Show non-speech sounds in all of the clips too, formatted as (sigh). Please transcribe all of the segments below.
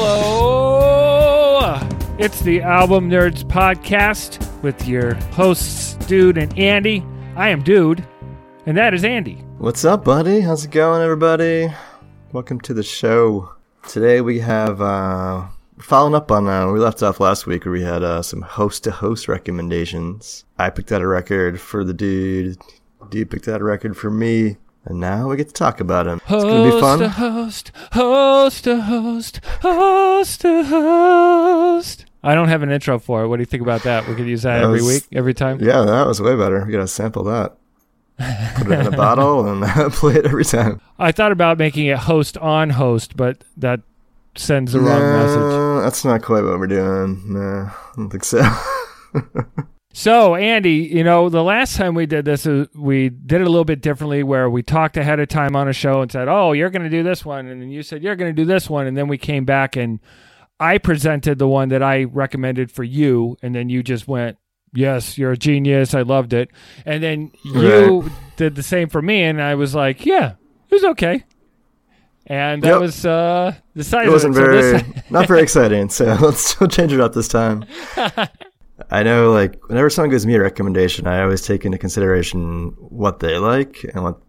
Hello! It's the Album Nerds Podcast with your hosts, Dude and Andy. I am Dude, and that is Andy. What's up, buddy? How's it going, everybody? Welcome to the show. Today we have, uh, following up on, uh, we left off last week where we had, uh, some host to host recommendations. I picked out a record for the dude. Dude picked out a record for me. And now we get to talk about him. It's gonna be fun. Host fun. host, host to host, host to host. I don't have an intro for it. What do you think about that? We could use that That every was- week, every time. Yeah, that was way better. We gotta sample that. Put it in a (laughs) bottle and uh, (laughs) play it every time. I thought about making it host on host, but that sends the wrong message. That's not quite what we're doing. No, I don't think so. (laughs) So, Andy, you know, the last time we did this, uh, we did it a little bit differently where we talked ahead of time on a show and said, oh, you're going to do this one. And then you said, you're going to do this one. And then we came back and I presented the one that I recommended for you. And then you just went, yes, you're a genius. I loved it. And then you did the same for me. And I was like, yeah, it was okay. And that Yep. was uh, the size it wasn't it. So very this- (laughs) not very exciting so (laughs) let's change it up this time (laughs) i know like whenever someone gives me a recommendation i always take into consideration what they like and what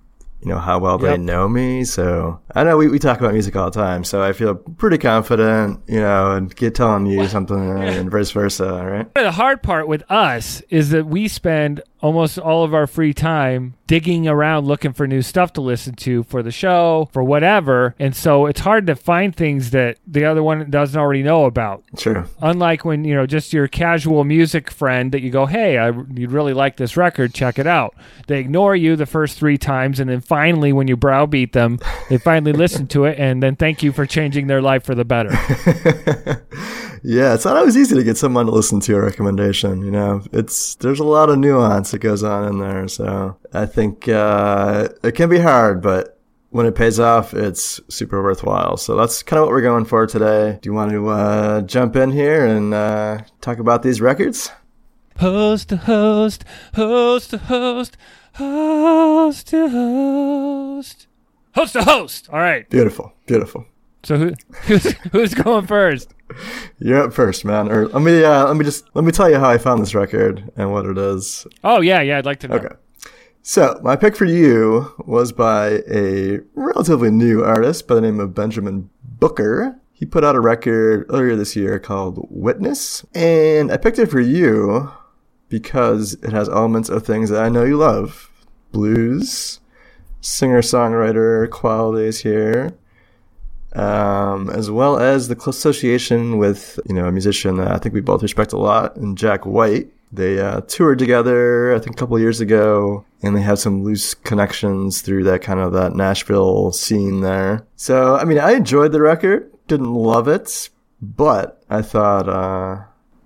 you know how well they know me. So i know we, we talk about music all the time so i feel pretty confident you know and get telling you something and vice versa right The hard part with us is that we spend almost all of our free time digging around looking for new stuff to listen to for the show, for whatever. And so it's hard to find things that the other one doesn't already know about. true Unlike when, you know, just your casual music friend that you go, hey, I, you'd really like this record, check it out. They ignore you the first three times. And then finally, when you browbeat them, they finally listen to it and then thank you for changing their life for the better. (laughs) yeah it's not always easy to get someone to listen to a recommendation you know it's there's a lot of nuance that goes on in there so i think uh, it can be hard but when it pays off it's super worthwhile so that's kind of what we're going for today do you want to uh, jump in here and uh, talk about these records Host to host, host to host, host to host. Host to host. All right. beautiful beautiful So who who's, (laughs) who's going first? you're up first man or let me uh, let me just let me tell you how i found this record and what it is Oh yeah, yeah. I'd like to know. Okay. So, my pick for you was by a relatively new artist by the name of Benjamin Booker. He put out a record earlier this year called Witness, and I picked it for you because it has elements of things that I know you love. Blues, singer-songwriter qualities here, um, as well as the close association with, you know, a musician that I think we both respect a lot, and Jack White. They uh, toured together, I think, a couple years ago, and they had some loose connections through that kind of that Nashville scene there. So, I mean, I enjoyed the record, didn't love it, but I thought, uh,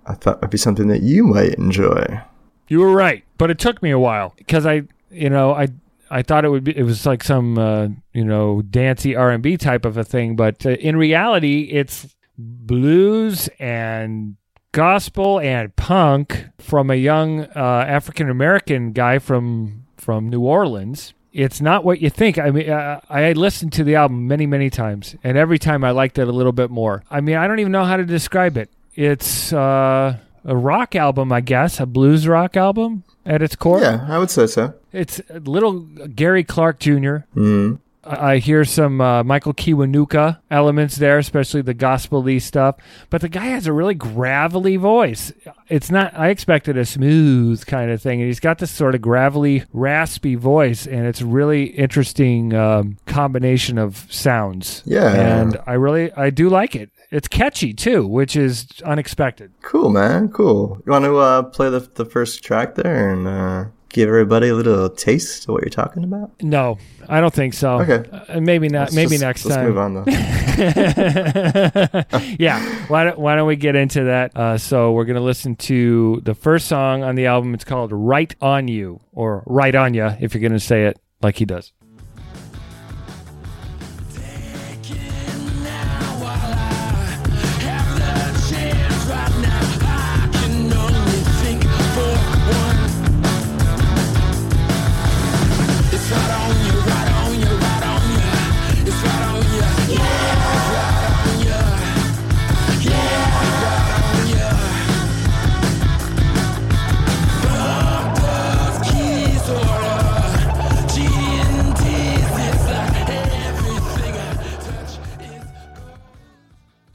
I thought it'd be something that you might enjoy. You were right, but it took me a while because I, you know, I I thought it would be it was like some uh, you know dancey R and B type of a thing, but uh, in reality, it's blues and gospel and punk from a young uh, African American guy from from New Orleans. It's not what you think. I mean, uh, I listened to the album many, many times, and every time I liked it a little bit more. I mean, I don't even know how to describe it. It's uh, a rock album, I guess, a blues rock album at its core. Yeah, I would say so. It's little Gary Clark Jr. Mm. I I hear some uh, Michael Kiwanuka elements there, especially the gospel-y stuff. But the guy has a really gravelly voice. It's not. I expected a smooth kind of thing, and he's got this sort of gravelly, raspy voice, and it's really interesting um, combination of sounds. Yeah. and I really, I do like it. It's catchy too, which is unexpected. Cool, man. Cool. You want to uh, play the the first track there and uh, give everybody a little taste of what you're talking about? No, I don't think so. Okay. Uh, maybe not. Let's maybe just- next let's time. move on though. (laughs) yeah. Why don't, why don't we get into that? Uh, so we're going to listen to the first song on the album. It's called Right On You, or Right On Ya, if you're going to say it like he does.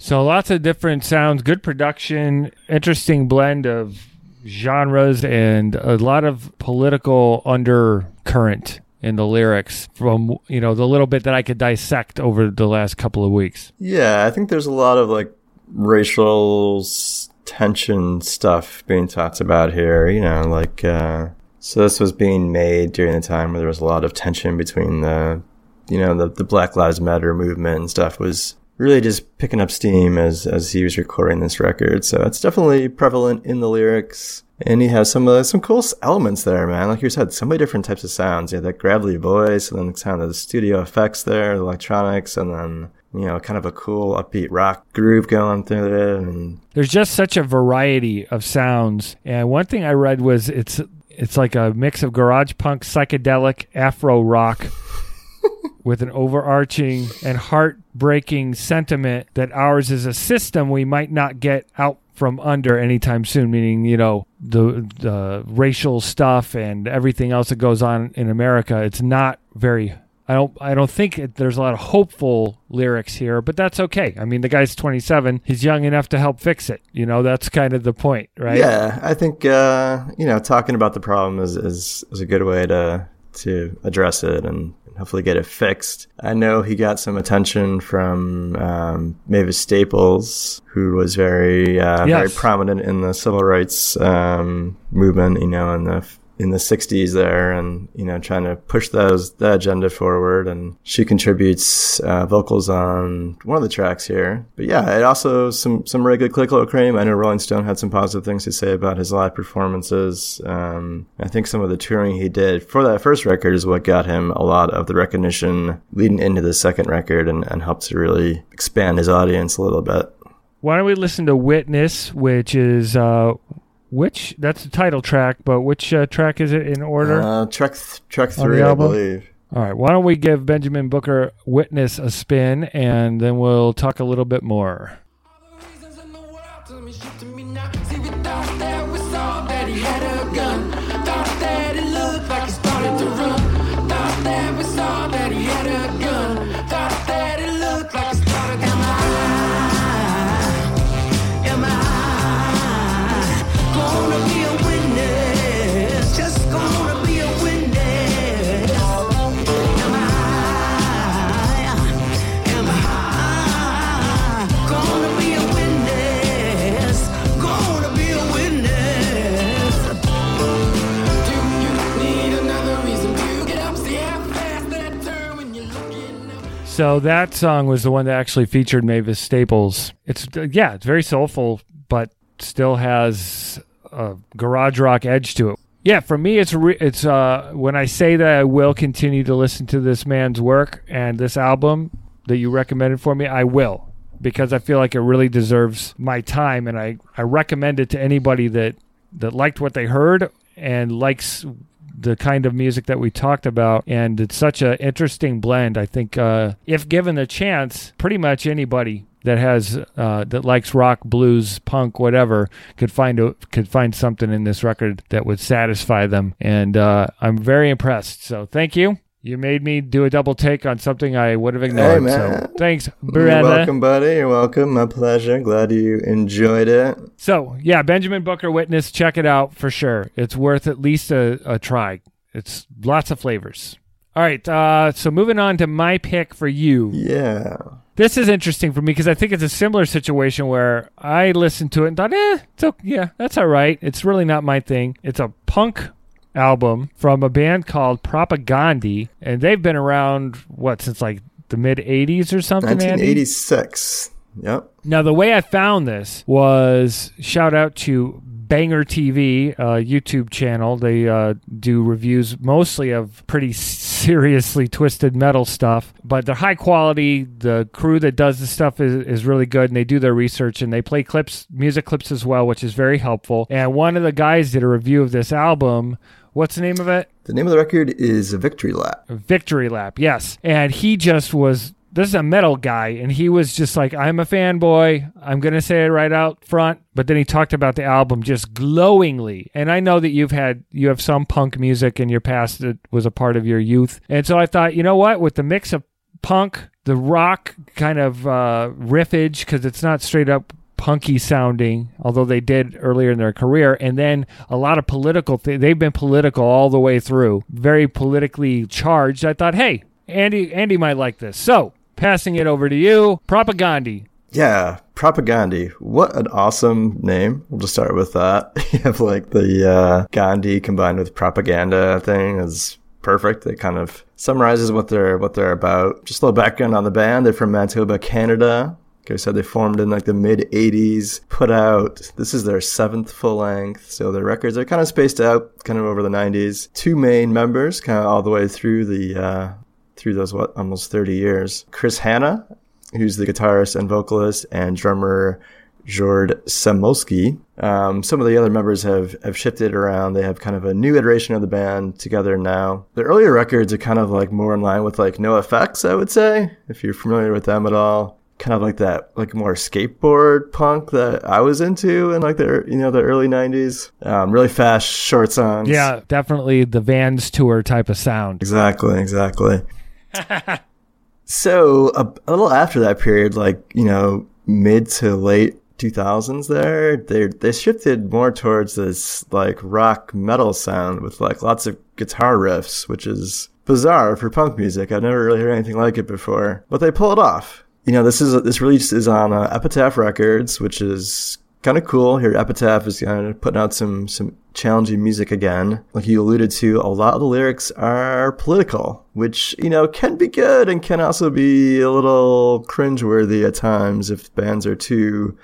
So lots of different sounds, good production, interesting blend of genres, and a lot of political undercurrent in the lyrics from you know the little bit that I could dissect over the last couple of weeks. Yeah, I think there's a lot of like racial tension stuff being talked about here. You know, like uh, so this was being made during the time where there was a lot of tension between the you know the, the Black Lives Matter movement and stuff was really just picking up steam as as he was recording this record. So it's definitely prevalent in the lyrics. And he has some uh, some cool elements there, man. Like you said, so many different types of sounds. You have that gravelly voice, and then the sound of the studio effects there, the electronics, and then you know, kind of a cool upbeat rock groove going through it. And There's just such a variety of sounds, and one thing I read was it's it's like a mix of garage punk, psychedelic, afro rock. (laughs) with an overarching and heartbreaking sentiment that ours is a system we might not get out from under anytime soon meaning you know the the racial stuff and everything else that goes on in America. It's not very I don't I don't think it, there's a lot of hopeful lyrics here but that's okay. I mean the guy's 27 he's young enough to help fix it. You know that's kind of the point right? Yeah, I think uh, you know, talking about the problem is, is is a good way to to address it and hopefully get it fixed. I know he got some attention from um, Mavis Staples, who was very uh, very prominent in the civil rights um, movement. You know, in the in the 60s there and you know trying to push those the agenda forward. And she contributes uh, vocals on one of the tracks here. But yeah it also some some really good clinical cream. I know rolling stone had some positive things to say about his live performances. Um, i think some of the touring he did for that first record is what got him a lot of the recognition leading into the second record and, and helped to really expand his audience a little bit. Why don't we listen to Witness which is uh which that's the title track but which uh, track is it in order? Uh, track th- track three i believe. All right, why don't we give Benjamin Booker Witness a spin and then we'll talk a little bit more. So that song was the one that actually featured Mavis Staples. It's uh, yeah, it's very soulful, but still has a garage rock edge to it. Yeah, for me, it's re- it's uh, when I say that I will continue to listen to this man's work and this album that you recommended for me, I will because I feel like it really deserves my time, and I I recommend it to anybody that that liked what they heard and likes the kind of music that we talked about and it's such an interesting blend. I think uh, if given the chance pretty much anybody that has uh, that likes rock blues punk whatever could find a, could find something in this record that would satisfy them. And uh, i'm very impressed. So thank you you made me do a double take on something i would have ignored man. so thanks You're welcome, buddy. You're welcome. My pleasure. Glad you enjoyed it. So yeah, Benjamin Booker Witness, check it out for sure. It's worth at least a, a try. It's lots of flavors. All right, uh, so moving on to my pick for you. Yeah. This is interesting for me because I think it's a similar situation where I listened to it and thought, eh, it's okay. yeah, that's all right. It's really not my thing. It's a punk album from a band called Propagandhi, and they've been around what since like the mid '80s or something. Andy? 1986. Yep. Now, the way I found this was shout out to Banger TV, uh, YouTube channel. They uh, do reviews mostly of pretty seriously twisted metal stuff, but they're high quality. The crew that does the stuff is, is really good, and they do their research and they play clips, music clips as well, which is very helpful. And one of the guys did a review of this album. What's the name of it? The name of the record is Victory Lap. Victory Lap, yes. And he just was this is a metal guy, and he was just like, I'm a fanboy. I'm gonna say it right out front. But then he talked about the album just glowingly. And I know that you've had you have some punk music in your past that was a part of your youth. And so I thought, you know what, with the mix of punk, the rock kind of uh, riffage because it's not straight up punky sounding, although they did earlier in their career, and then a lot of political. Th- they've been political all the way through, very politically charged. I thought, hey, Andy, Andy might like this. So passing it over to you, Propagandhi. Yeah, Propagandhi. What an awesome name. We'll just start with that. (laughs) you have like the uh, Gandhi combined with propaganda thing is perfect. It kind of summarizes what they're what they're about. Just a little background on the band. They're from Manitoba, Canada. I said, they formed in like the mid 80s, put out, this is their seventh full length. So their records are kind of spaced out, kind of over the 90s. Two main members, kind of all the way through the, uh, through those, what, almost 30 years. Chris Hannah, who's the guitarist and vocalist, and drummer Jord Samolsky. Um, some of the other members have, have shifted around. They have kind of a new iteration of the band together now. The earlier records are kind of like more in line with like NOFX, I would say, if you're familiar with them at all. Kind of like that, like more skateboard punk that I was into in like the you know the early '90s. Um, really fast, short songs. Yeah, definitely the Vans tour type of sound. Exactly, exactly. (laughs) so a, a little after that period, like you know mid to late 2000s there they they shifted more towards this like rock metal sound with like lots of guitar riffs which is bizarre for punk music i've never really heard anything like it before but they pull it off you know this is this release is on uh, epitaph records which is kind of cool. Here epitaph is kind of putting out some some challenging music again. Like you alluded to a lot of the lyrics are political which you know can be good and can also be a little cringeworthy at times if bands are too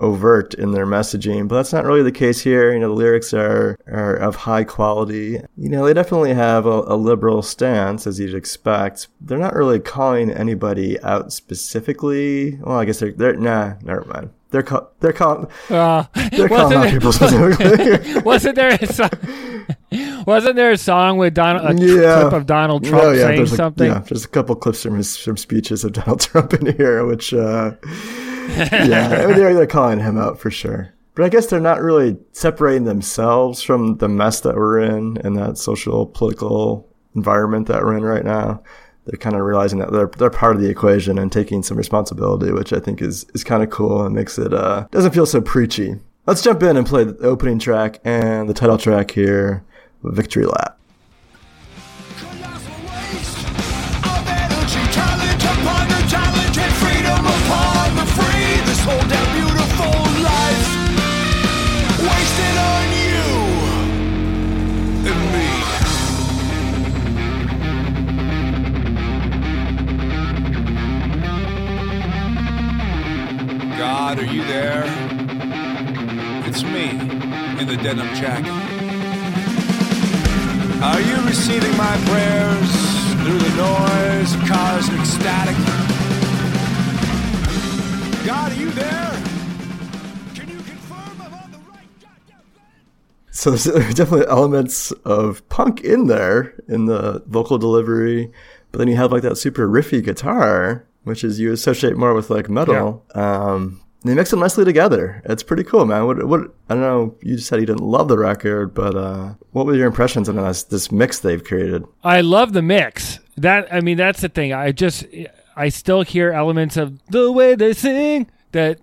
overt in their messaging, but that's not really the case here. You know, the lyrics are, are of high quality. You know, they definitely have a, a liberal stance, as you'd expect. They're not really calling anybody out specifically. Well, I guess they're, they're, nah, never mind. They're call, they're calling Uh, they're calling out there, people specifically. (laughs) wasn't there a song, (laughs) wasn't there a song with Donald a Yeah. clip of Donald Trump No, yeah, saying there's a- something? yeah, there's a couple clips from his from speeches of Donald (laughs) Trump in here, which uh, (laughs) yeah, I mean, they're they're calling him out for sure. But I guess they're not really separating themselves from the mess that we're in and that social political environment that we're in right now. They're kind of realizing that they're they're part of the equation and taking some responsibility, which I think is is kind of cool and makes it uh doesn't feel so preachy. Let's jump in and play the opening track and the title track here, Victory Lap. Denim jacket. Are you receiving my prayers through the noise of cosmic static? God, are you there? Can you confirm I'm on the right goddamn So there's there's (laughs) definitely elements of punk in there in the vocal delivery, but then you have like that super riffy guitar, which is you associate more with like metal. Um, they mix them nicely together. It's pretty cool, man. What, what, I don't know. You said you didn't love the record, but, uh, what were your impressions on this, this mix they've created? I love the mix. That I mean, that's the thing. I just I still hear elements of the way they sing that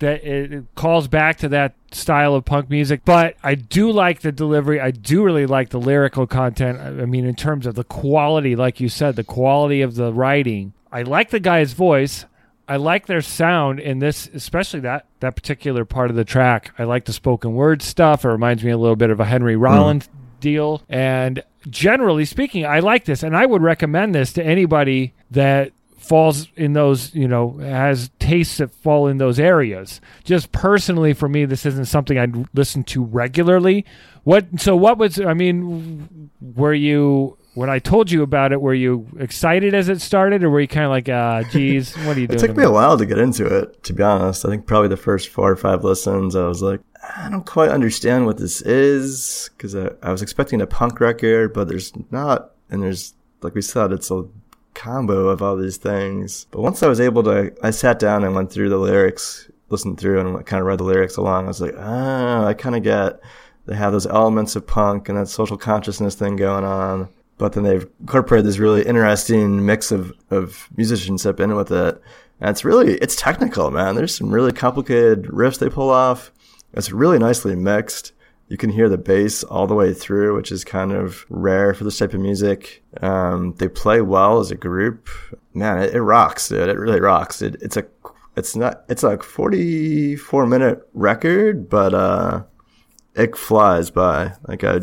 that it calls back to that style of punk music. But I do like the delivery. I do really like the lyrical content. I mean, in terms of the quality, like you said, the quality of the writing. I like the guy's voice. I like their sound in this, especially that that particular part of the track. I like the spoken word stuff. It reminds me a little bit of a Henry hmm. Rollins deal. And generally speaking, I like this, and I would recommend this to anybody that falls in those, you know, has tastes that fall in those areas. Just personally, for me, this isn't something I'd listen to regularly. What? So, what was? I mean, were you? When I told you about it, were you excited as it started, or were you kind of like, ah, geez, what are you (laughs) doing? It took me a while to get into it, to be honest. I think probably the first four or five listens, I was like, I don't quite understand what this is because I, I was expecting a punk record, but there's not. And there's, like we said, it's a combo of all these things. But once I was able to, I sat down and went through the lyrics, listened through and kind of read the lyrics along. I was like, ah, I kind of get they have those elements of punk and that social consciousness thing going on. But then they've incorporated this really interesting mix of, of musicianship in with it. And it's really, it's technical, man. There's some really complicated riffs they pull off. It's really nicely mixed. You can hear the bass all the way through, which is kind of rare for this type of music. Um, they play well as a group. Man, it, it rocks, dude. It really rocks. It, it's a, it's not, it's like 44 minute record, but, uh, it flies by. Like I,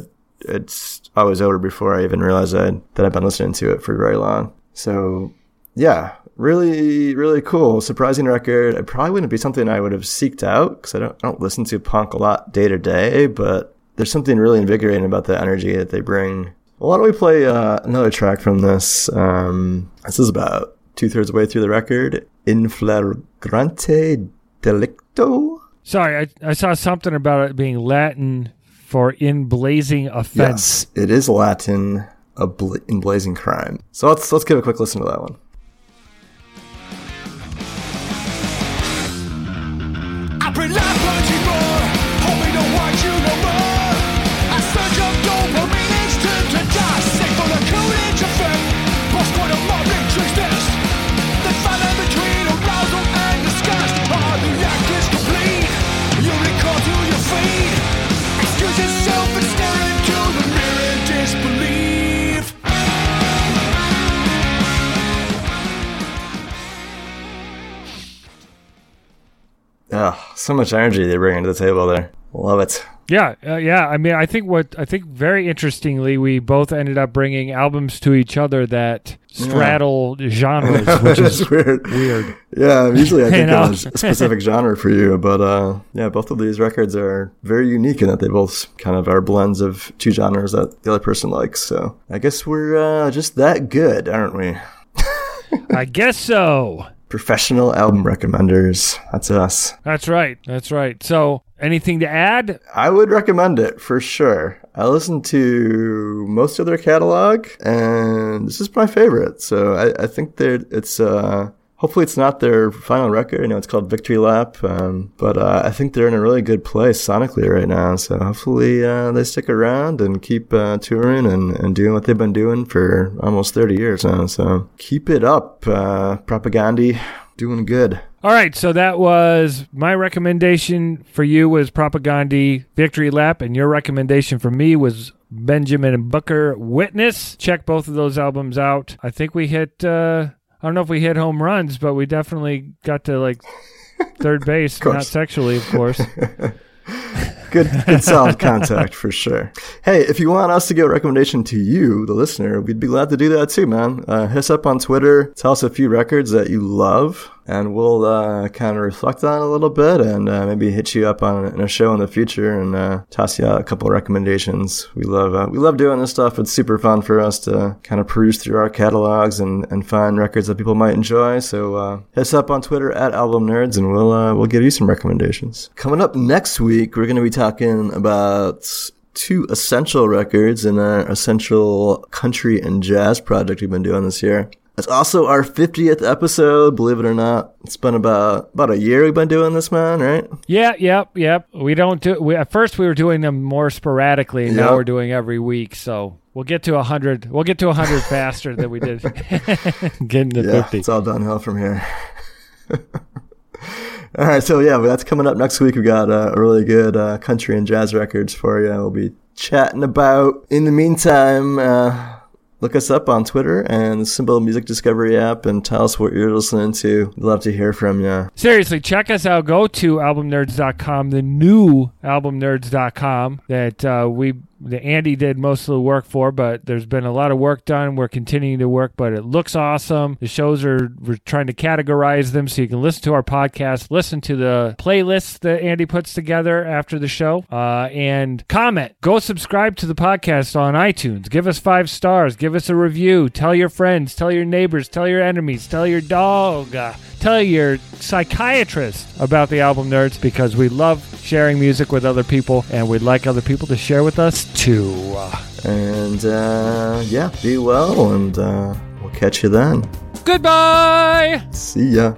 it's, I was over before I even realized that I've been listening to it for very long. So yeah, really, really cool, surprising record. It probably wouldn't be something I would have seeked out because I don't, I don't listen to punk a lot day to day, but there's something really invigorating about the energy that they bring. Well, why don't we play uh, another track from this? Um, this is about two thirds of the way through the record. In flagrante delicto. Sorry, I, I saw something about it being Latin for in blazing offense. Yes, it is Latin, a bla- in blazing crime. So let's let's give a quick listen to that one. I so much energy they bring to the table there. Love it. Yeah, uh, yeah. I mean, I think what I think very interestingly, we both ended up bringing albums to each other that straddle genres, (laughs) which is weird. weird. Yeah, usually I (laughs) think of a specific (laughs) genre for you, but uh, yeah, both of these records are very unique in that they both kind of are blends of two genres that the other person likes. So I guess we're uh, just that good, aren't we? I guess so. Professional album recommenders. That's us. That's right. That's right. So, anything to add? I would recommend it for sure. I listened to most of their catalog, and this is my favorite. So I, I think that it's uh, hopefully it's not their final record. I know it's called Victory Lap, um, but uh, I think they're in a really good place sonically right now. So hopefully uh, they stick around and keep uh, touring and, and doing what they've been doing for almost 30 years now. So keep it up, uh, Propagandhi. Doing good. All right, so that was my recommendation for you was Propagandhi Victory Lap, and your recommendation for me was Benjamin Booker Witness. Check both of those albums out. I think we hit. Uh, I don't know if we hit home runs, but we definitely got to like third base, not sexually, of course. (laughs) good, good solid (laughs) contact for sure. Hey, if you want us to give a recommendation to you, the listener, we'd be glad to do that too, man. Uh, hit us up on Twitter. Tell us a few records that you love, and we'll uh, kind of reflect on a little bit, and uh, maybe hit you up on in a show in the future and uh, toss you out a couple of recommendations. We love uh, we love doing this stuff. It's super fun for us to kind of peruse through our catalogs and, and find records that people might enjoy. So uh, hit us up on Twitter at Album Nerds, and we'll uh, we'll give you some recommendations. Coming up next week, we're going to be talking about two essential records in our essential country and jazz project we've been doing this year. It's also our 50th episode, believe it or not. It's been about about a year we've been doing this, man, right? yeah, yep, yep. We don't do. We, at first, we were doing them more sporadically, and now we're doing every week. So we'll get to hundred. We'll get to hundred (laughs) faster than we did (laughs) (laughs) getting to Yeah, fifty. it's all downhill from here. All right, so yeah, that's coming up next week. We got uh, a really good uh, country and jazz records for you. We'll be chatting about. In the meantime, uh, look us up on Twitter and the Cymbal Music Discovery app, and tell us what you're listening to. We'd love to hear from you. Seriously, check us out. Go to albumnerds.com, the new albumnerds.com that uh, we that Andy did most of the work for, but there's been a lot of work done. We're continuing to work, but it looks awesome. The shows are we're trying to categorize them so you can listen to our podcast, listen to the playlists that Andy puts together after the show, uh, and comment. Go subscribe to the podcast on iTunes. Give us five stars. Give us a review. Tell your friends. Tell your neighbors. Tell your enemies. Tell your dog. Uh, tell your psychiatrist about the album nerds because we love sharing music with other people and we'd like other people to share with us too. Uh, And uh, yeah, be well, and uh, we'll catch you then. goodbye. See ya.